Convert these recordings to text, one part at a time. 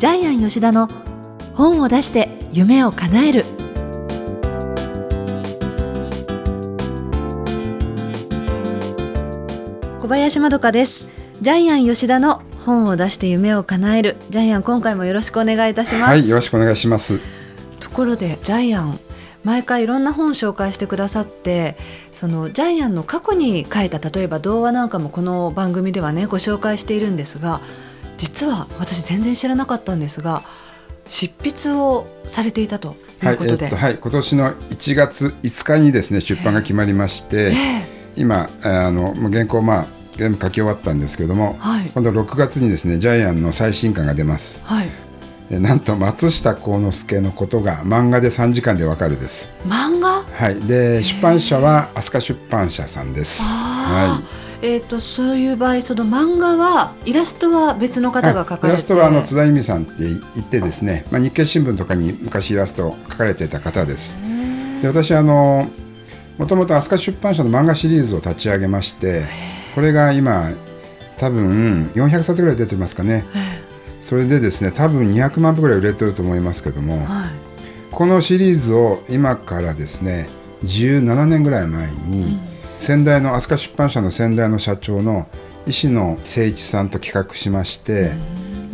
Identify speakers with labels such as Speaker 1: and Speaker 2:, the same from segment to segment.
Speaker 1: ジャイアン吉田の本を出して夢を叶える。小林まどかです。ジャイアン吉田の本を出して夢を叶える。ジャイアン今回もよろしくお願いいたします。
Speaker 2: はいよろしくお願いします。
Speaker 1: ところでジャイアン毎回いろんな本を紹介してくださってそのジャイアンの過去に書いた例えば童話なんかもこの番組ではねご紹介しているんですが実は私全然知らなかったんですが執筆をされていたということで、
Speaker 2: はいえっとはい、今年の1月5日にですね出版が決まりまして、今あの原稿まあ全部書き終わったんですけども、はい、今度6月にですねジャイアンの最新刊が出ます。はいなんと松下幸之助のことが漫画で3時間でわかるです。
Speaker 1: 漫画？
Speaker 2: はい。で出版社は飛鳥出版社さんです。は
Speaker 1: い。えーと、そういう場合その漫画はイラストは別の方が描かれて、
Speaker 2: イラストはあの津田由美さんって言ってですね、まあ、日経新聞とかに昔イラストを描かれていた方です。で私あのもともと飛鳥出版社の漫画シリーズを立ち上げましてこれが今多分400冊ぐらい出てますかね。それでですね多分200万部ぐらい売れてると思いますけども、はい、このシリーズを今からですね17年ぐらい前に、うん先代の飛鳥出版社の先代の社長の石野誠一さんと企画しまして、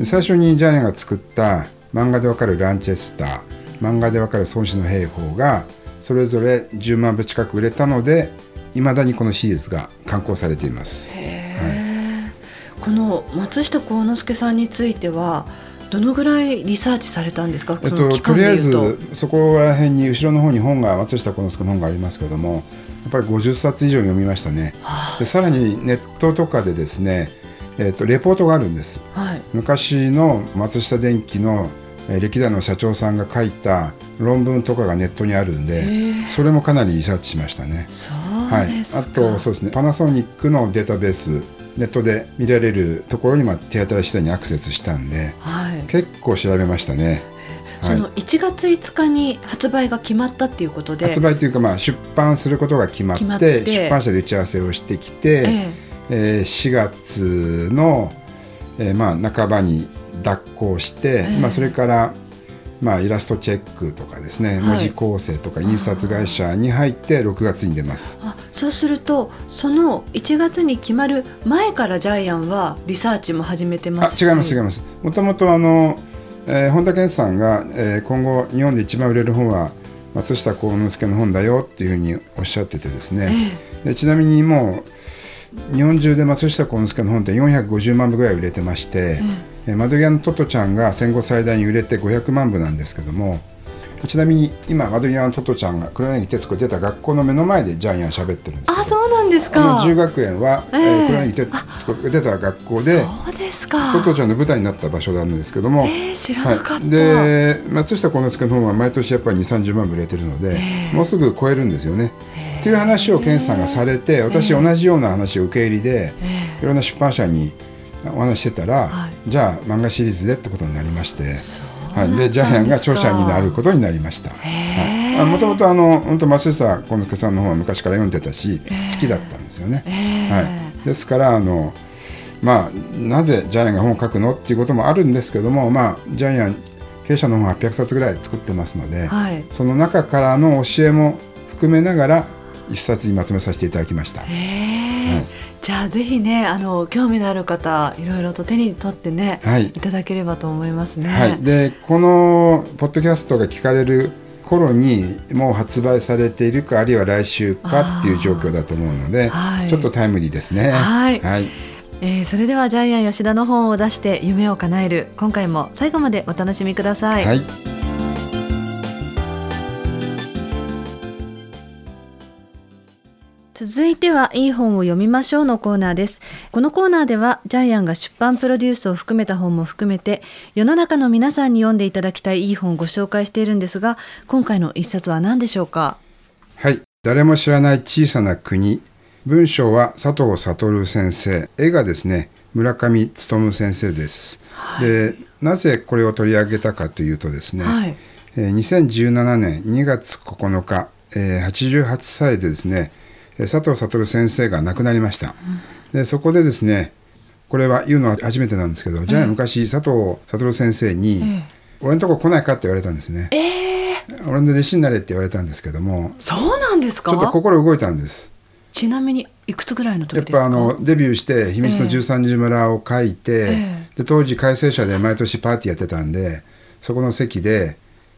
Speaker 2: 最初にジャイアンが作った漫画でわかるランチェスター漫画でわかる孫子の兵法がそれぞれ10万部近く売れたのでいまだにこのシリーズが刊行されています。はい、
Speaker 1: この松下幸之助さんについてはどのぐらいリサーチされたんですか、
Speaker 2: えっと、と。りあえずそこら辺に後ろの方に本が松下幸之助の本がありますけどもっぱり50冊以上読みましたね。でさらにネットとかでですね、えーと、レポートがあるんです。はい、昔の松下電器の歴代の社長さんが書いた論文とかがネットにあるんでそれもかなりリサーチしましたね。
Speaker 1: はい、
Speaker 2: あとそうですね。パナソニックのデータベースネットで見られるところにまあ手当たり次第にアクセスしたんで、はい、結構調べましたね。
Speaker 1: その1月5日に発売が決まったっていうことで。
Speaker 2: 発売というかまあ出版することが決まって出版社で打ち合わせをしてきて、ええ。えー、4月の、えー、まあ半ばに脱行して、え。まあ、それからまあ、イラストチェックとかですね、はい、文字構成とか印刷会社に入って6月に出ます。
Speaker 1: あそうするとその1月に決まる前からジャイアンはリサーチも始めてます
Speaker 2: あ違います違います。もともとあのえー、本田健さんが、えー、今後日本で一番売れる本は松下幸之助の本だよっていうふうにおっしゃっててですね、えー、でちなみにもう日本中で松下幸之助の本って450万部ぐらい売れてまして、えー、窓際のトトちゃんが戦後最大に売れて500万部なんですけどもちなみに今窓際のトトちゃんが黒柳徹子出た学校の目の前でジャイアン喋ってるんです
Speaker 1: あそうなんですか。
Speaker 2: 十学園は、えー、えー、黒柳徹子が出た学校で
Speaker 1: そうですか。
Speaker 2: トトちゃんの舞台になった場所なんですけども、
Speaker 1: えー、知らなかった、はい、
Speaker 2: で松下幸之助の本は毎年やっぱり2 3 0万部売れてるので、えー、もうすぐ超えるんですよね。っていう話を健さんがされて私同じような話を受け入りで、いろんな出版社にお話してたら、はい、じゃあ漫画シリーズでってことになりまして。はい、でジャイアンが著者になることになりました。もともとあの本当松下幸之助さんの本は昔から読んでたし好きだったんですよね。はい、ですからあのまあなぜジャイアンが本を書くのっていうこともあるんですけども、まあジャイアン経営者の本800冊ぐらい作ってますので、はい、その中からの教えも含めながら一冊にまとめさせていただきました。はい
Speaker 1: じゃあぜひねあの興味のある方いろいろと手に取ってね、はい、いただければと思いますね。
Speaker 2: はい、でこのポッドキャストが聞かれる頃にもう発売されているかあるいは来週かっていう状況だと思うので、はい、ちょっとタイムリーですね。
Speaker 1: はい、はい。えー、それではジャイアン吉田の本を出して夢を叶える今回も最後までお楽しみください。はい続いてはいい本を読みましょうのコーナーです。このコーナーではジャイアンが出版プロデュースを含めた本も含めて世の中の皆さんに読んでいただきたいいい本をご紹介しているんですが今回の一冊は何でしょうか？
Speaker 2: はい。誰も知らない小さな国。文章は佐藤悟先生。絵がですね村上勉先生です、はい、でなぜこれを取り上げたかというとですね、はい、えー、2017年2月9日、えー、88歳でですね佐藤悟先生が亡くなりました、でそこでですねこれは言うのは初めてなんですけど、ジャイアン昔佐藤悟先生に、
Speaker 1: え
Speaker 2: 俺のとこ来ないかって言われたんですね。
Speaker 1: ええ。ー
Speaker 2: 俺の弟子になれって言われたんですけども
Speaker 1: そうなんですか？
Speaker 2: ちょっと心動いたんです。
Speaker 1: ちなみにいくつぐらいの時
Speaker 2: やっ
Speaker 1: ですか？
Speaker 2: ぱあのデビューして「秘密の十三時村」を書いて、
Speaker 1: ええ。
Speaker 2: で当時改正社で毎年パーティーやってたんでそこの席で、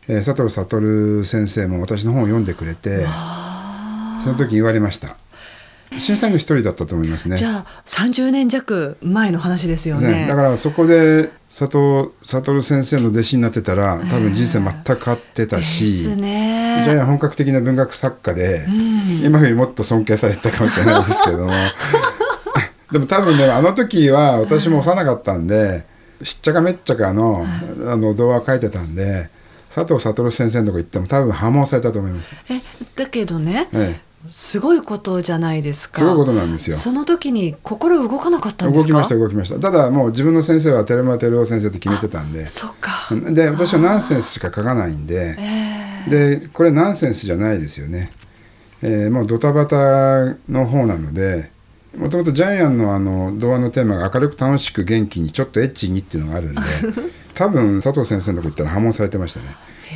Speaker 2: えー佐藤悟先生も私の本を読んでくれて
Speaker 1: あ
Speaker 2: その時言われました。審査員の一人だったと思いますね。
Speaker 1: ーじゃあ30年弱前の話ですよね。
Speaker 2: ねだからそこで佐藤悟先生の弟子になってたら多分人生全く変わってたし、
Speaker 1: ですね。
Speaker 2: ジャイアン本格的な文学作家で、
Speaker 1: うん。
Speaker 2: 今よりもっと尊敬されてたかもしれないですけども。でも多分ねあの時は私も幼かったんでしっちゃかめっちゃかの,、あの童話を書いてたんで佐藤悟先生のとこ行っても多分破門されたと思います、
Speaker 1: えだけどね
Speaker 2: え
Speaker 1: すごいことじゃないです
Speaker 2: え、
Speaker 1: か。
Speaker 2: すごいことなんですよ。
Speaker 1: その時に心動かなかったんですか？
Speaker 2: 動きました動きました。ただもう自分の先生は寺村照夫先生って決めてたんで。
Speaker 1: そっか。
Speaker 2: で私はナンセンスしか書かないんで。
Speaker 1: ええ。
Speaker 2: でこれナンセンスじゃないですよね、えーもうドタバタの方なのでもともとジャイアンのあの童話のテーマが明るく楽しく元気にちょっとエッチにっていうのがあるんで 多分佐藤先生のとこ行ったら破門されてましたね。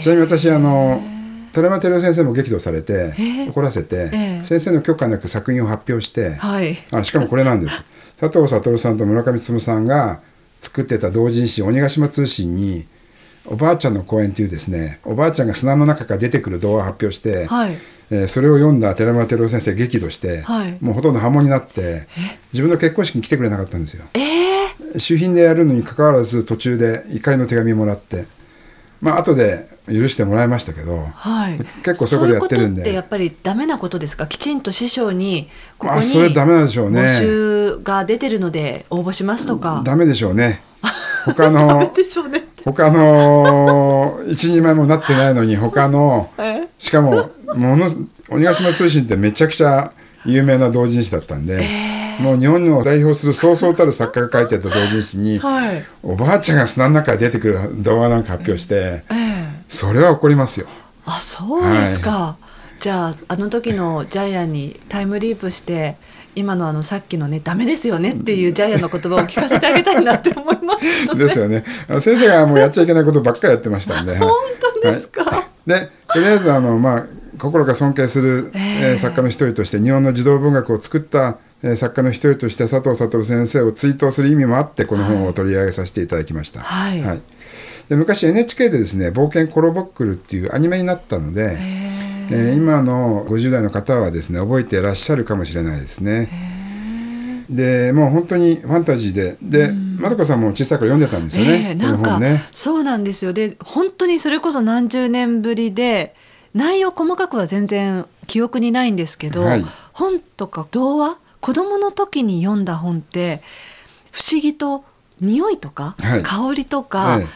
Speaker 2: ちなみに私あの寺山照夫先生も激怒されて
Speaker 1: えー
Speaker 2: 怒らせて、
Speaker 1: ええ。
Speaker 2: 先生の許可なく作品を発表して、
Speaker 1: はい。
Speaker 2: あしかもこれなんです。佐藤悟さんと村上勉さんが作ってた同人誌「鬼ヶ島通信」に「おばあちゃんの公演」っていうですねおばあちゃんが砂の中から出てくる動画を発表して、
Speaker 1: はい。
Speaker 2: えーそれを読んだ寺山照夫先生激怒して、
Speaker 1: はい。
Speaker 2: もうほとんど破門になって自分の結婚式に来てくれなかったんですよ。
Speaker 1: ええ？
Speaker 2: 主賓でやるのに関わらず途中で怒りの手紙もらってまあ後で許してもらいましたけど、
Speaker 1: はい。
Speaker 2: 結構そういうことやってるんで。
Speaker 1: そういうことってやっぱりダメなことですか？きちんと師匠にここ
Speaker 2: まあ
Speaker 1: に
Speaker 2: それダメなんでしょうね。
Speaker 1: 募集が出てるので応募しますとか。
Speaker 2: ダメでしょうね。他の 他の一人前もなってないのに他の
Speaker 1: え？
Speaker 2: しかももの鬼ヶ島通信ってめちゃくちゃ有名な同人誌だったんで、もう日本を代表するそうそうたる作家が書いてた同人誌に、
Speaker 1: はい。
Speaker 2: おばあちゃんが砂の中から出てくる動画なんか発表して、
Speaker 1: ええ。
Speaker 2: それは怒りますよ。
Speaker 1: あそうですか、じゃああの時のジャイアンにタイムリープして今のあのさっきのねダメですよねっていうジャイアンの言葉を聞かせてあげたいなって思いますね。
Speaker 2: ですよね。先生がもうやっちゃいけないことばっかりやってましたんで。
Speaker 1: 本当ですか、
Speaker 2: はい。でとりあえずあの、まあ、心から尊敬する、
Speaker 1: ええ。
Speaker 2: えー作家の一人として日本の児童文学を作った、えー作家の一人として佐藤悟先生を追悼する意味もあってこの本を取り上げさせていただきました。
Speaker 1: はい。
Speaker 2: で昔 NHK でですね「冒険コロボックル」っていうアニメになったので、
Speaker 1: え
Speaker 2: えー今の50代の方はですね覚えていらっしゃるかもしれないですね。でもう本当にファンタジーでで、まどかさんも小さい頃読んでたんですよね、
Speaker 1: ええなんか、
Speaker 2: ね。
Speaker 1: そうなんですよ。で本当にそれこそ何十年ぶりで内容細かくは全然記憶にないんですけど、
Speaker 2: はい。
Speaker 1: 本とか童話子供の時に読んだ本って不思議と匂いとか、
Speaker 2: はい。
Speaker 1: 香りとか、
Speaker 2: ええ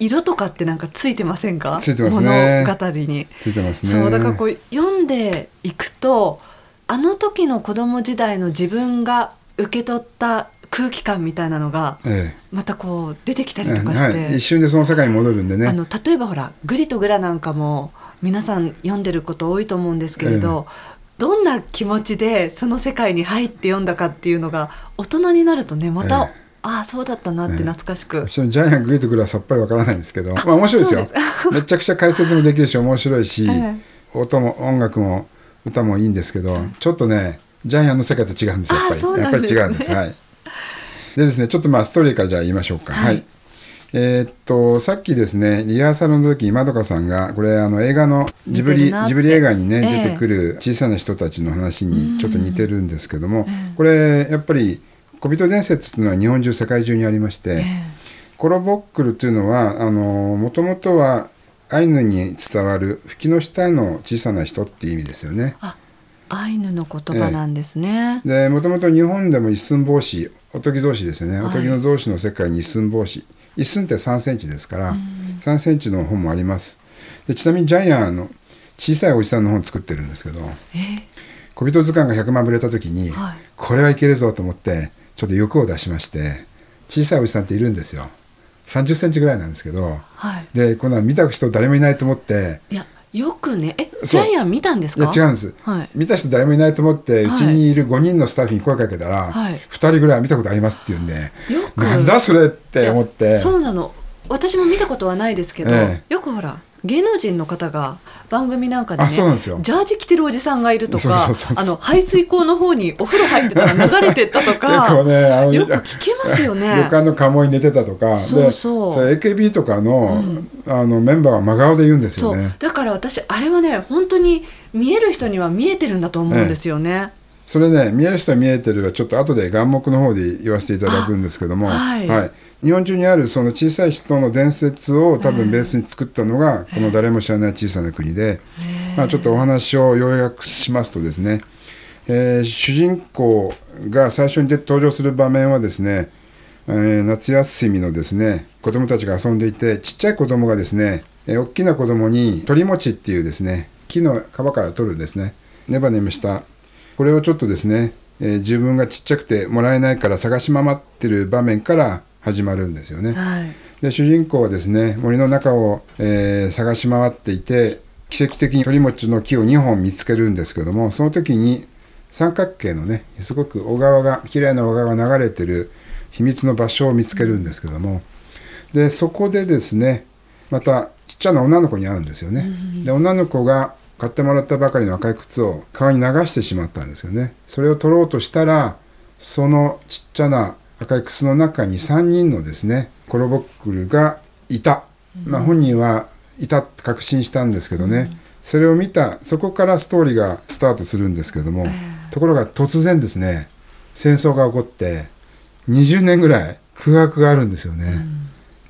Speaker 1: 色とかってなんかついてませんか？
Speaker 2: ついてますね。
Speaker 1: 物語に。
Speaker 2: ついてますね。
Speaker 1: そうだからこう読んでいくとあの時の子供時代の自分が受け取った空気感みたいなのが
Speaker 2: え
Speaker 1: またこう出てきた
Speaker 2: え
Speaker 1: りとかして、
Speaker 2: はい、一瞬でその世界に戻るんでね。
Speaker 1: あの例えばほら「グリとグラ」なんかも皆さん読んでること多いと思うんですけれど、どんな気持ちでその世界に入って読んだかっていうのが大人になるとねまた、
Speaker 2: ええ
Speaker 1: ああそうだったなって懐かしく、
Speaker 2: うちのジャイアングリートグラはさっぱりわからないんですけど、まあ面白いですよ。めちゃくちゃ解説もできるし面白いし、
Speaker 1: え
Speaker 2: 音も音楽も歌もいいんですけど、ちょっとねジャイアンの世界と違うんですよやっぱり。
Speaker 1: あそう
Speaker 2: やっぱり違うんです。はい。でですねちょっとまあストーリーからじゃあ言いましょうか。
Speaker 1: は
Speaker 2: はいい。えーっとさっきですねリハーサルの時にまどかさんがこれあの映画のジブリジブリ映画にね、
Speaker 1: ええ。
Speaker 2: 出てくる小さな人たちの話にちょっと似てるんですけども、
Speaker 1: うん。
Speaker 2: これやっぱり小人伝説っていうのは日本中世界中にありまして、
Speaker 1: え
Speaker 2: コロボックルっていうのはあのもともとはアイヌに伝わる吹きの下の小さな人っていう意味ですよね。
Speaker 1: あアイヌの言葉なんですね、
Speaker 2: でもともと日本でも一寸法師おとぎ造詞ですよね、
Speaker 1: はい。
Speaker 2: おとぎの造詞の世界に一寸法師一寸って3センチですから、3センチの本もあります。でちなみにジャイアンの小さいおじさんの本作ってるんですけど
Speaker 1: え？
Speaker 2: 小人図鑑が100万部売れた時に、
Speaker 1: はい。
Speaker 2: これはいけるぞと思ってちょっと欲を出しまして小さいおじさんっているんですよ。30センチぐらいなんですけど
Speaker 1: はい。
Speaker 2: でこんなの見た人誰もいないと思って
Speaker 1: いやよくね。えジ
Speaker 2: そう。
Speaker 1: ャイアン見たんです
Speaker 2: いや
Speaker 1: か
Speaker 2: 違うんです。
Speaker 1: はい。
Speaker 2: 見た人誰もいないと思って
Speaker 1: はい。う
Speaker 2: ちにいる5人のスタッフに声かけたら、
Speaker 1: はい。
Speaker 2: 2人ぐらいは見たことありますって言うんで、
Speaker 1: よく。
Speaker 2: なんだそれって思っ
Speaker 1: い
Speaker 2: て
Speaker 1: やそうなの私も見たことはないですけど、
Speaker 2: え
Speaker 1: よくほら芸能人の方が番組なんかでね
Speaker 2: あそうなんですよ。
Speaker 1: ジャージ着てるおじさんがいるとかあの排水口の方にお風呂入ってたら流れてったと
Speaker 2: 結
Speaker 1: か
Speaker 2: 構ね
Speaker 1: よく聞きますよね。
Speaker 2: 旅館の鴨居に寝てたとか
Speaker 1: そうそう。
Speaker 2: AKB とかの,、あのメンバーは真顔で言うんですよね。
Speaker 1: だから私あれはね本当に見える人には見えてるんだと思うんですよね。
Speaker 2: それね見える人は見えてるはちょっと後で眼目の方で言わせていただくんですけども、
Speaker 1: あはい
Speaker 2: 日本中にあるその小さい人の伝説を多分ベースに作ったのがこの誰も知らない小さな国で、まあ、ちょっとお話を要約しますとですね、えー主人公が最初に出登場する場面はですね、えー夏休みのですね子供たちが遊んでいてちっちゃい子供がですね、えー大きな子供に鳥餅っていうですね木の皮から取るですねネバネバしたこれをちょっとですね、えー自分がちっちゃくてもらえないから探し回ってる場面から始まるんですよね。
Speaker 1: はい
Speaker 2: で主人公はですね森の中を、えー探し回っていて奇跡的に鳥餅の木を2本見つけるんですけどもその時に三角形のねすごく小川が綺麗な小川が流れてる秘密の場所を見つけるんですけどもでそこでですねまたちっちゃな女の子に会うんですよね。で女の子が買ってもらったばかりの赤い靴を川に流してしまったんですよね。それを取ろうとしたらそのちっちゃな赤い靴の中に3人のですねコロボックルがいた、まあ、本人はいたって確信したんですけどね、それを見たそこからストーリーがスタートするんですけども、ところが突然ですね戦争が起こって20年ぐらい空白があるんですよね。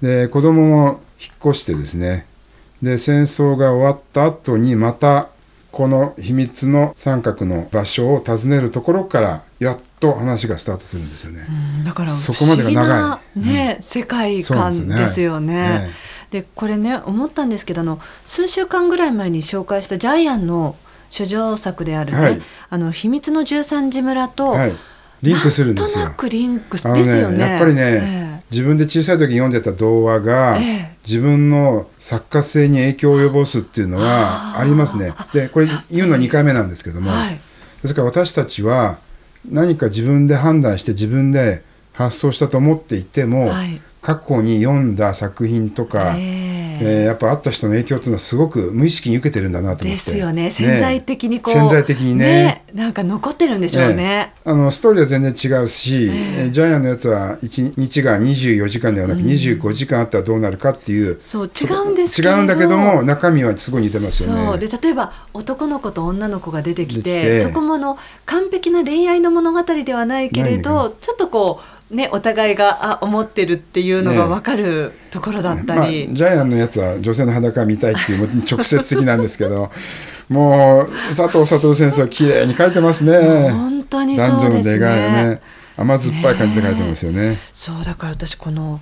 Speaker 2: で子供も引っ越してですね。で戦争が終わった後にまたこの秘密の三角の場所を訪ねるところからやっと話がスタートするんですよね。
Speaker 1: うんだから
Speaker 2: そこまでが長い。
Speaker 1: 不思議なね、世界観
Speaker 2: ですよね。
Speaker 1: でこれね思ったんですけどあの数週間ぐらい前に紹介したジャイアンの諸女作であるね、
Speaker 2: はい。
Speaker 1: あの秘密の十三時村と、
Speaker 2: はい、リンクするんですよ。
Speaker 1: なんとな。くリンクですよね。
Speaker 2: やっぱりね、
Speaker 1: え
Speaker 2: 自分で小さい時に読んでた童話が、
Speaker 1: ええ。
Speaker 2: 自分の作家性に影響を及ぼすっていうのは
Speaker 1: あ
Speaker 2: りますね。でこれ言うの2回目なんですけども、
Speaker 1: はい。
Speaker 2: ですから私たちは何か自分で判断して自分で発想したと思っていても、
Speaker 1: はい。
Speaker 2: 過去に読んだ作品とか、
Speaker 1: ええ
Speaker 2: えーやっぱあった人の影響っていうのはすごく無意識に受けてるんだなと思
Speaker 1: で
Speaker 2: って。
Speaker 1: すよね。潜在的にこう
Speaker 2: 潜在的にね。
Speaker 1: なんか残ってるんでしょうね。
Speaker 2: あのストーリーは全然違うし、
Speaker 1: ええ。
Speaker 2: ジャイアンのやつは1日が24時間ではなく25時間あったらどうなるかっていう、
Speaker 1: そう違うんですけれど。
Speaker 2: 違うんだけども中身はすごい似てますよね。
Speaker 1: そう。で例えば男の子と女の子が出てきてそこもあの完璧な恋愛の物語ではないけれど。ちょっとこうねお互いがあ思ってるっていうのが分かるところだった
Speaker 2: まあ、
Speaker 1: り、
Speaker 2: ジャイアンのやつは女性の裸見たいっていう直接的なんですけど。もう佐藤悟先生は綺麗に書いてますね。
Speaker 1: 本当に
Speaker 2: 男女の出
Speaker 1: そうですね。
Speaker 2: 会いをね甘酸っぱい感じで書いてますよね。
Speaker 1: そうだから私この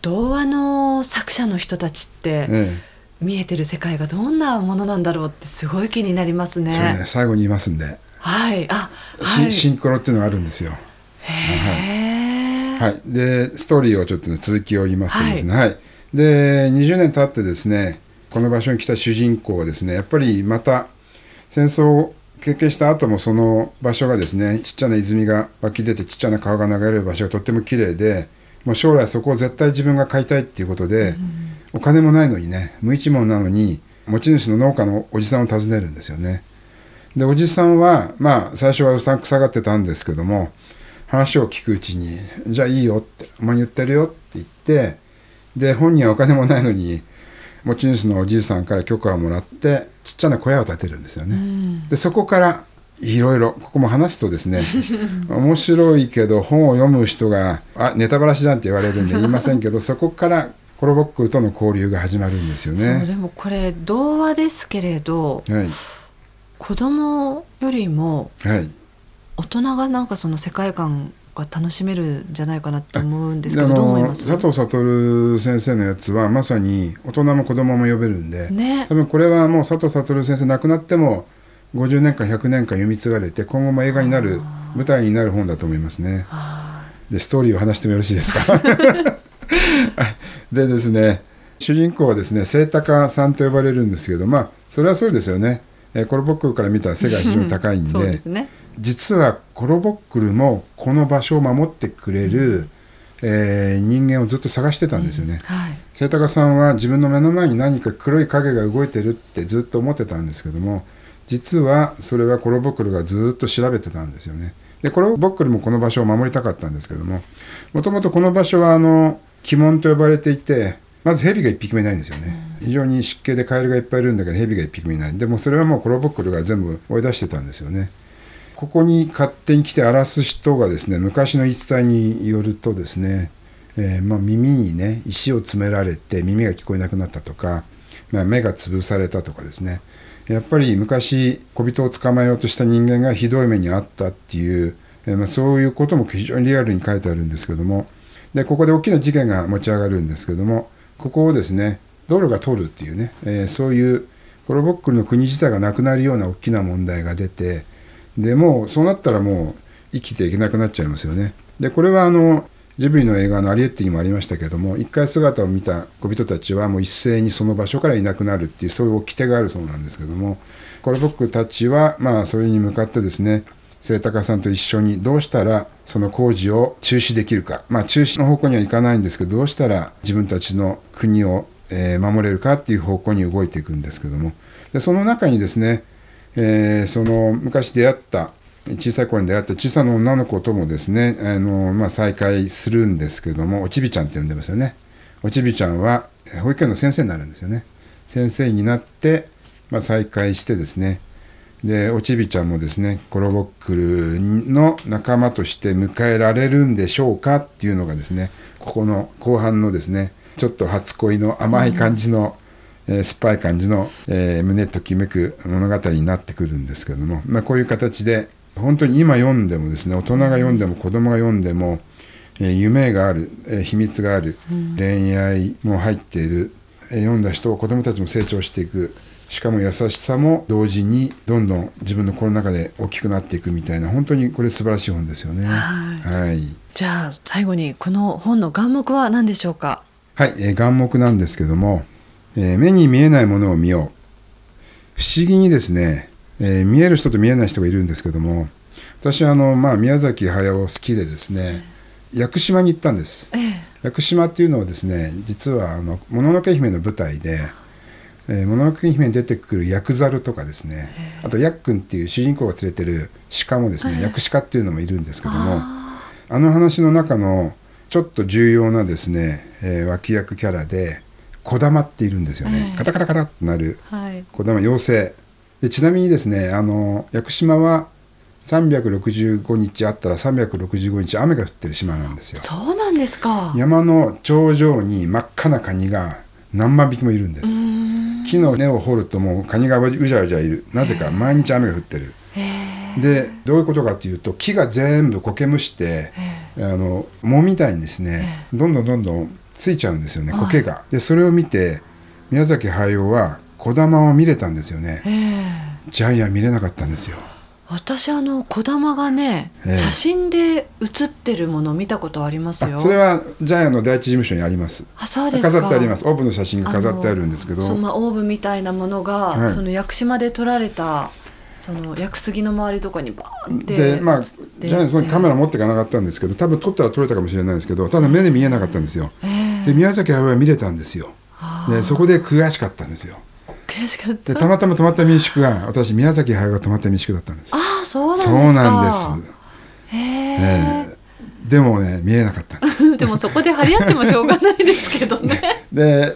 Speaker 1: 童話の作者の人たちって
Speaker 2: え
Speaker 1: 見えてる世界がどんなものなんだろうってすごい気になりますね。
Speaker 2: ね最後に言いますんで、
Speaker 1: はい。あ
Speaker 2: し
Speaker 1: はい。
Speaker 2: シンクロっていうのがあるんですよ。
Speaker 1: へー
Speaker 2: はい、でストーリーをちょっと、ね、続きを言いますとですね、はい。で20年経ってですねこの場所に来た主人公はですねやっぱりまた戦争を経験した後もその場所がですねちっちゃな泉が湧き出てちっちゃな川が流れる場所がとっても綺麗でもう将来そこを絶対自分が買いたいっていうことで、お金もないのにね無一文なのに持ち主の農家のおじさんを訪ねるんですよね。でおじさんはまあ最初はうさんくさがってたんですけども話を聞くうちに「じゃあいいよ」って「お前に言ってるよ」って言ってで本人はお金もないのに持ち主のおじいさんから許可をもらってちっちゃな小屋を建てるんですよね。
Speaker 1: うん
Speaker 2: でそこからいろいろここも話すとですね 面白いけど本を読む人が「あネタバラシじゃん」って言われるんで言いませんけどそこからコロボックルとの交流が始まるんですよ
Speaker 1: そう
Speaker 2: ね。
Speaker 1: でもこれ童話ですけれど
Speaker 2: はい
Speaker 1: 子供よりも
Speaker 2: はい
Speaker 1: 大人がなんかその世界観が楽しめるんじゃないかなと思うんですけどどう思い
Speaker 2: の
Speaker 1: ます？
Speaker 2: 佐藤悟先生のやつはまさに大人も子供も呼べるんで、
Speaker 1: ね。
Speaker 2: 多分これはもう佐藤悟先生亡くなっても50年間100年間読み継がれて今後も映画になる舞台になる本だと思いますね。
Speaker 1: は
Speaker 2: でストーリーを話してもよろしいですか？はい。でですね主人公はですね清高さんと呼ばれるんですけどまあそれはそうですよね、えーコロボックルから見たら背が非常に高いんで
Speaker 1: ね
Speaker 2: 実はコロボックルもこの場所を守ってくれる、えー人間をずっと探してたんですよね。
Speaker 1: はい
Speaker 2: 清高さんは自分の目の前に何か黒い影が動いてるってずっと思ってたんですけども実はそれはコロボックルがずっと調べてたんですよね。でコロボックルもこの場所を守りたかったんですけどももともとこの場所はあの鬼門と呼ばれていてまず蛇が一匹もいないんですよね。非常に湿気でカエルがいっぱいいるんだけど蛇が一匹もいないでもそれはもうコロボックルが全部追い出してたんですよね。ここに勝手に来て荒らす人がですね昔の言い伝えによるとですね、えーまあ、耳にね石を詰められて耳が聞こえなくなったとか、まあ、目が潰されたとかですね。やっぱり昔小人を捕まえようとした人間がひどい目にあったっていう、えーまあ、そういうことも非常にリアルに書いてあるんですけども。でここで大きな事件が持ち上がるんですけどもここをですね道路が通るっていうね、えーそういうコロボックルの国自体がなくなるような大きな問題が出てでもそうなったらもう生きていけなくなっちゃいますよね。でこれはあのジブリの映画の「アリエッティ」にもありましたけども一回姿を見た小人たちはもう一斉にその場所からいなくなるっていうそういう掟があるそうなんですけどもコロボックルたちはまあそれに向かってですね清高さんと一緒にどうしたらその工事を中止できるかまあ中止の方向にはいかないんですけどどうしたら自分たちの国を、守れるかっていう方向に動いていくんですけどもでその中にですねえーその昔出会った小さい頃に出会った小さな女の子ともですねあの、まあ、再会するんですけどもおちびちゃんって呼んでますよね。おちびちゃんは保育園の先生になるんですよね。先生になって、まあ、再会してですね。でおちびちゃんもですねコロボックルの仲間として迎えられるんでしょうかっていうのがですねここの後半のですねちょっと初恋の甘い感じの、えー酸っぱい感じの、えー胸ときめく物語になってくるんですけども、まあ、こういう形で本当に今読んでもですね大人が読んでも子供が読んでも、えー夢がある、えー秘密がある、恋愛も入っている、えー読んだ人子供たちも成長していくしかも優しさも同時にどんどん自分の心の中で大きくなっていくみたいな本当にこれ素晴らしい本ですよね。
Speaker 1: はい。
Speaker 2: はい。
Speaker 1: じゃあ最後にこの本の眼目は何でしょうか？
Speaker 2: はい、えー眼目なんですけども、えー目に見えないものを見よう。不思議にですね、えー見える人と見えない人がいるんですけども、私はあの、まあ、宮崎駿好きでですね、屋久島に行ったんです。
Speaker 1: ええ
Speaker 2: 屋久島っていうのはですね、実はあの、もののけ姫の舞台で、えーもののけ姫に出てくるヤクザルとかですね、あとヤックンっていう主人公が連れてる鹿もですね、ヤクシカっていうのもいるんですけども、
Speaker 1: あ
Speaker 2: あの話の中のちょっと重要なですね、えー脇役キャラで児玉っているんですよね、
Speaker 1: ええ
Speaker 2: カタカタカタってなる
Speaker 1: ーはい。
Speaker 2: 児玉妖精。でちなみにですねあの屋久島は365日あったら365日雨が降ってる島なんですよ。
Speaker 1: そうなんですか。
Speaker 2: 山の頂上に真っ赤なカニが何万匹もいるんで
Speaker 1: う
Speaker 2: す木の根を掘るともうカニがうじゃうじゃいる。なぜか毎日雨が降ってる。
Speaker 1: ええ。
Speaker 2: でどういうことかっていうと木が全部苔むして
Speaker 1: え
Speaker 2: あの藻みたいにですね、どんどんどんどんついちゃうんですよね
Speaker 1: はい。
Speaker 2: 苔が。でそれを見て宮崎駿は小玉を見れたんですよね。
Speaker 1: ええ。
Speaker 2: ジャイアン見れなかったんですよ。
Speaker 1: 私あの小玉がね、
Speaker 2: ええ。
Speaker 1: 写真で写ってるものを見たことありますよ。
Speaker 2: あそれはジャイアンの第一事務所にあります。
Speaker 1: あそうですか。
Speaker 2: 飾ってあります。オーブンの写真が飾ってあるんですけど。
Speaker 1: そうまあ、オーブみたいなものが、
Speaker 2: はい。
Speaker 1: その屋久島で撮られたその屋久杉の周りとかにバーって
Speaker 2: でまあジャイアンそのカメラ持っていかなかったんですけど多分撮ったら撮れたかもしれないですけどただ目で見えなかったんですよ。
Speaker 1: ええ
Speaker 2: で宮崎駿は見れたんですよ。でそこで悔しかったんですよ。
Speaker 1: 悔しかった
Speaker 2: でたまたま泊まった民宿が私宮崎駿が泊まった民宿だったんです。
Speaker 1: ああそうなんですか
Speaker 2: そうなんです。
Speaker 1: へえ
Speaker 2: ええでもね見えなかったんです。
Speaker 1: でもそこで張り合ってもしょうがないですけどね
Speaker 2: で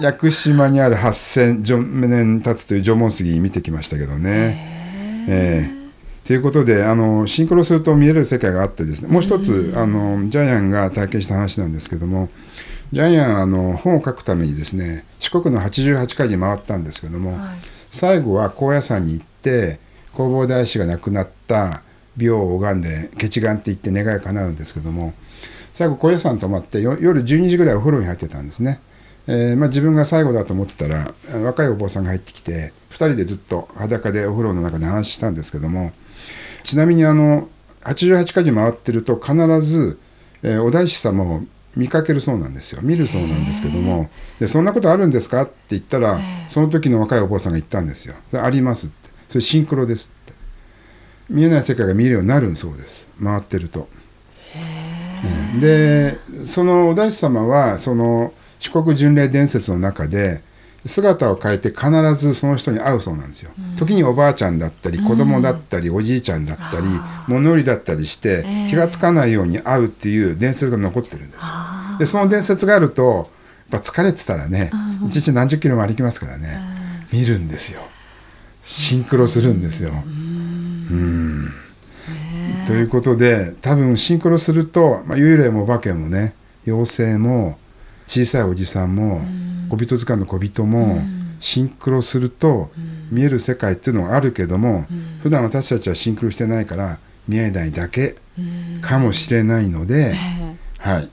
Speaker 2: 屋久島にある8,000年経つという縄文杉見てきましたけどね。ええということであのシンクロすると見える世界があってですねもう一つあのジャイアンが体験した話なんですけどもジャイアンあの本を書くためにですね四国の88回に回ったんですけども、
Speaker 1: はい。
Speaker 2: 最後は高野山に行って弘法大師が亡くなった病を拝んで結願って言って願いが叶うんですけども最後高野山泊まってよ夜12時ぐらいお風呂に入ってたんですね、えーまあ、自分が最後だと思ってたらあ若いお坊さんが入ってきて2人でずっと裸でお風呂の中で話したんですけどもちなみにあの88回に回ってると必ず、えーお大師様を見かけるそうなんですよ。見るそうなんですけども。でそんなことあるんですかって言ったらその時の若いお坊さんが言ったんですよ。ありますって。それシンクロですって。見えない世界が見えるようになるそうです。回ってると。でそのお大師様はその四国巡礼伝説の中で姿を変えて必ずその人に会うそうなんですよ、うん、時におばあちゃんだったり子供だったり、うん、おじいちゃんだったり物売りだったりして、えー、気が付かないように会うっていう伝説が残ってるんですよ。でその伝説があるとやっぱ疲れてたらね、うん、一日何十キロも歩きますからね、見るんですよ。シンクロするんですよ。うん。ということで多分シンクロすると、まあ、幽霊もお化けもね妖精も小さいおじさんも、小人図鑑の小人も、シンクロすると見える世界っていうのはあるけども、うん、普段私たちはシンクロしてないから見えないだけかもしれないので、はい、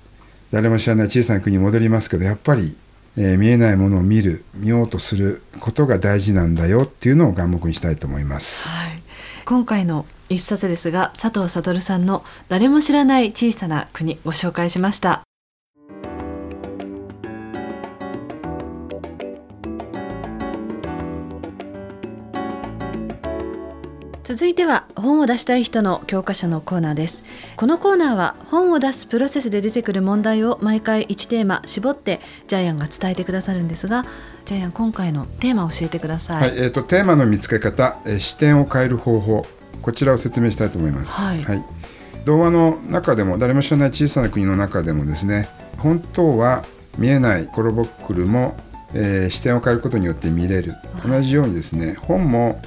Speaker 2: 誰も知らない小さな国に戻りますけどやっぱり、えー、見えないものを見る見ようとすることが大事なんだよっていうのを眼目にしたいと思います。
Speaker 1: はい、今回の一冊ですが佐藤悟さんの「誰も知らない小さな国」ご紹介しました。続いては本を出したい人の教科書のコーナーです。このコーナーは本を出すプロセスで出てくる問題を毎回1テーマ絞ってジャイアンが伝えてくださるんですがジャイアン今回のテーマを教えてください、
Speaker 2: はい、えーと、テーマの見つけ方、えー、視点を変える方法こちらを説明したいと思います、はい、はい、童話の中でも誰も知らない小さな国の中でもですね本当は見えないコロボックルも、えー、視点を変えることによって見れる。同じようにですね本も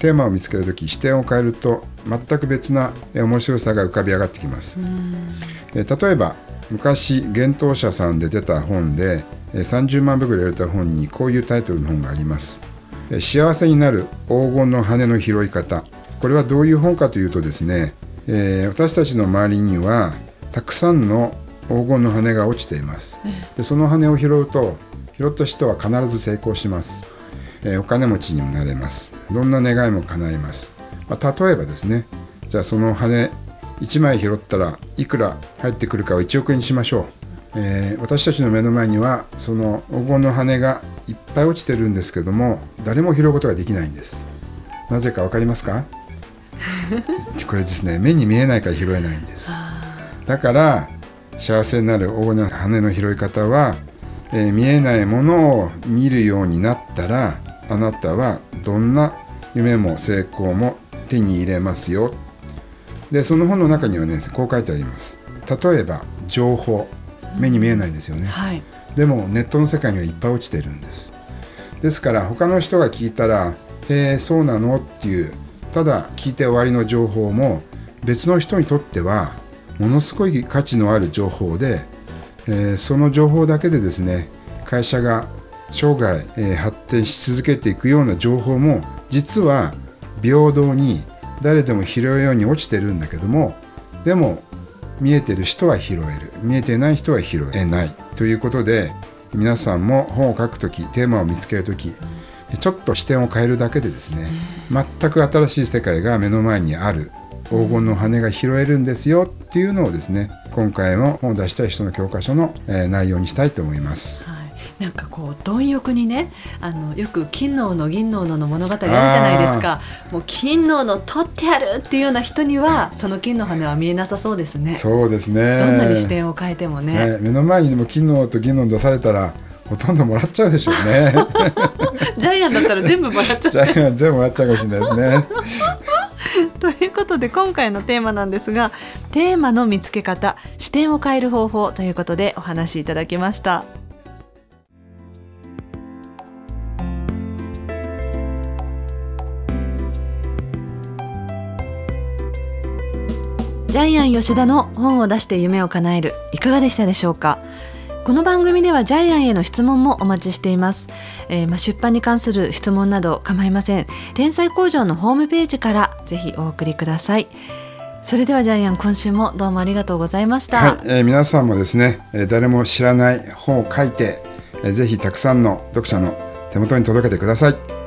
Speaker 2: テーマを見つける時視点を変えると全く別な面白さが浮かび上がってきます。例えば昔幻冬舎さんで出た本で30万部ぐらい売れた本にこういうタイトルの本があります。幸せになる黄金の羽の拾い方。これはどういう本かというとですね、えー、私たちの周りにはたくさんの黄金の羽が落ちています。でその羽を拾うと拾った人は必ず成功しますえお金持ちにもなれます。どんな願いも叶います、まあ、例えばですねじゃあその羽1枚拾ったらいくら入ってくるかを1億円にしましょう、えー、私たちの目の前にはその黄金の羽がいっぱい落ちてるんですけども誰も拾うことができないんです。なぜか分かりますか？これですね目に見えないから拾えないんです。だから幸せになる黄金の羽の拾い方は、えー、見えないものを見るようになったらあなたはどんな夢も成功も手に入れますよ。でその本の中にはねこう書いてあります。例えば情報。目に見えないですよね、はい、でもネットの世界にはいっぱい落ちてるんです。ですから他の人が聞いたら「へえそうなの?」っていうただ聞いて終わりの情報も別の人にとってはものすごい価値のある情報で、えー、その情報だけでですね会社が生涯、えー、発展し続けていくような情報も実は平等に誰でも拾うように落ちてるんだけどもでも見えてる人は拾える。見えてない人は拾えない。ということで皆さんも本を書く時テーマを見つける時ちょっと視点を変えるだけでですね全く新しい世界が目の前にある。黄金の羽が拾えるんですよっていうのをですね今回も本を出したい人の教科書の、え内容にしたいと思います。
Speaker 1: はいなんかこう貪欲にねあのよく金の斧銀の斧の物語あるじゃないですか。もう金の斧取ってやるっていうような人にはその金の羽は見えなさそうですね。
Speaker 2: そうですね。
Speaker 1: どんなに視点を変えてもね、
Speaker 2: ね、目の前にでも金の斧と銀の斧出されたらほとんどもらっちゃうでしょうね。
Speaker 1: ジャイアンだったら全部もらっちゃう。ジ
Speaker 2: ャイアン全部もらっちゃうかもしれないですね。
Speaker 1: ということで今回のテーマなんですがテーマの見つけ方視点を変える方法ということでお話しいただきました。ャイアン吉田の本を出して夢を叶えるいかがでしたでしょうか？この番組ではジャイアンへの質問もお待ちしています、えー、まあ、出版に関する質問など構いません。天才工場のホームページからぜひお送りください。それではジャイアン今週もどうもありがとうございました、
Speaker 2: はい、えー、皆さんもですね、えー、誰も知らない本を書いて、えー、ぜひたくさんの読者の手元に届けてください。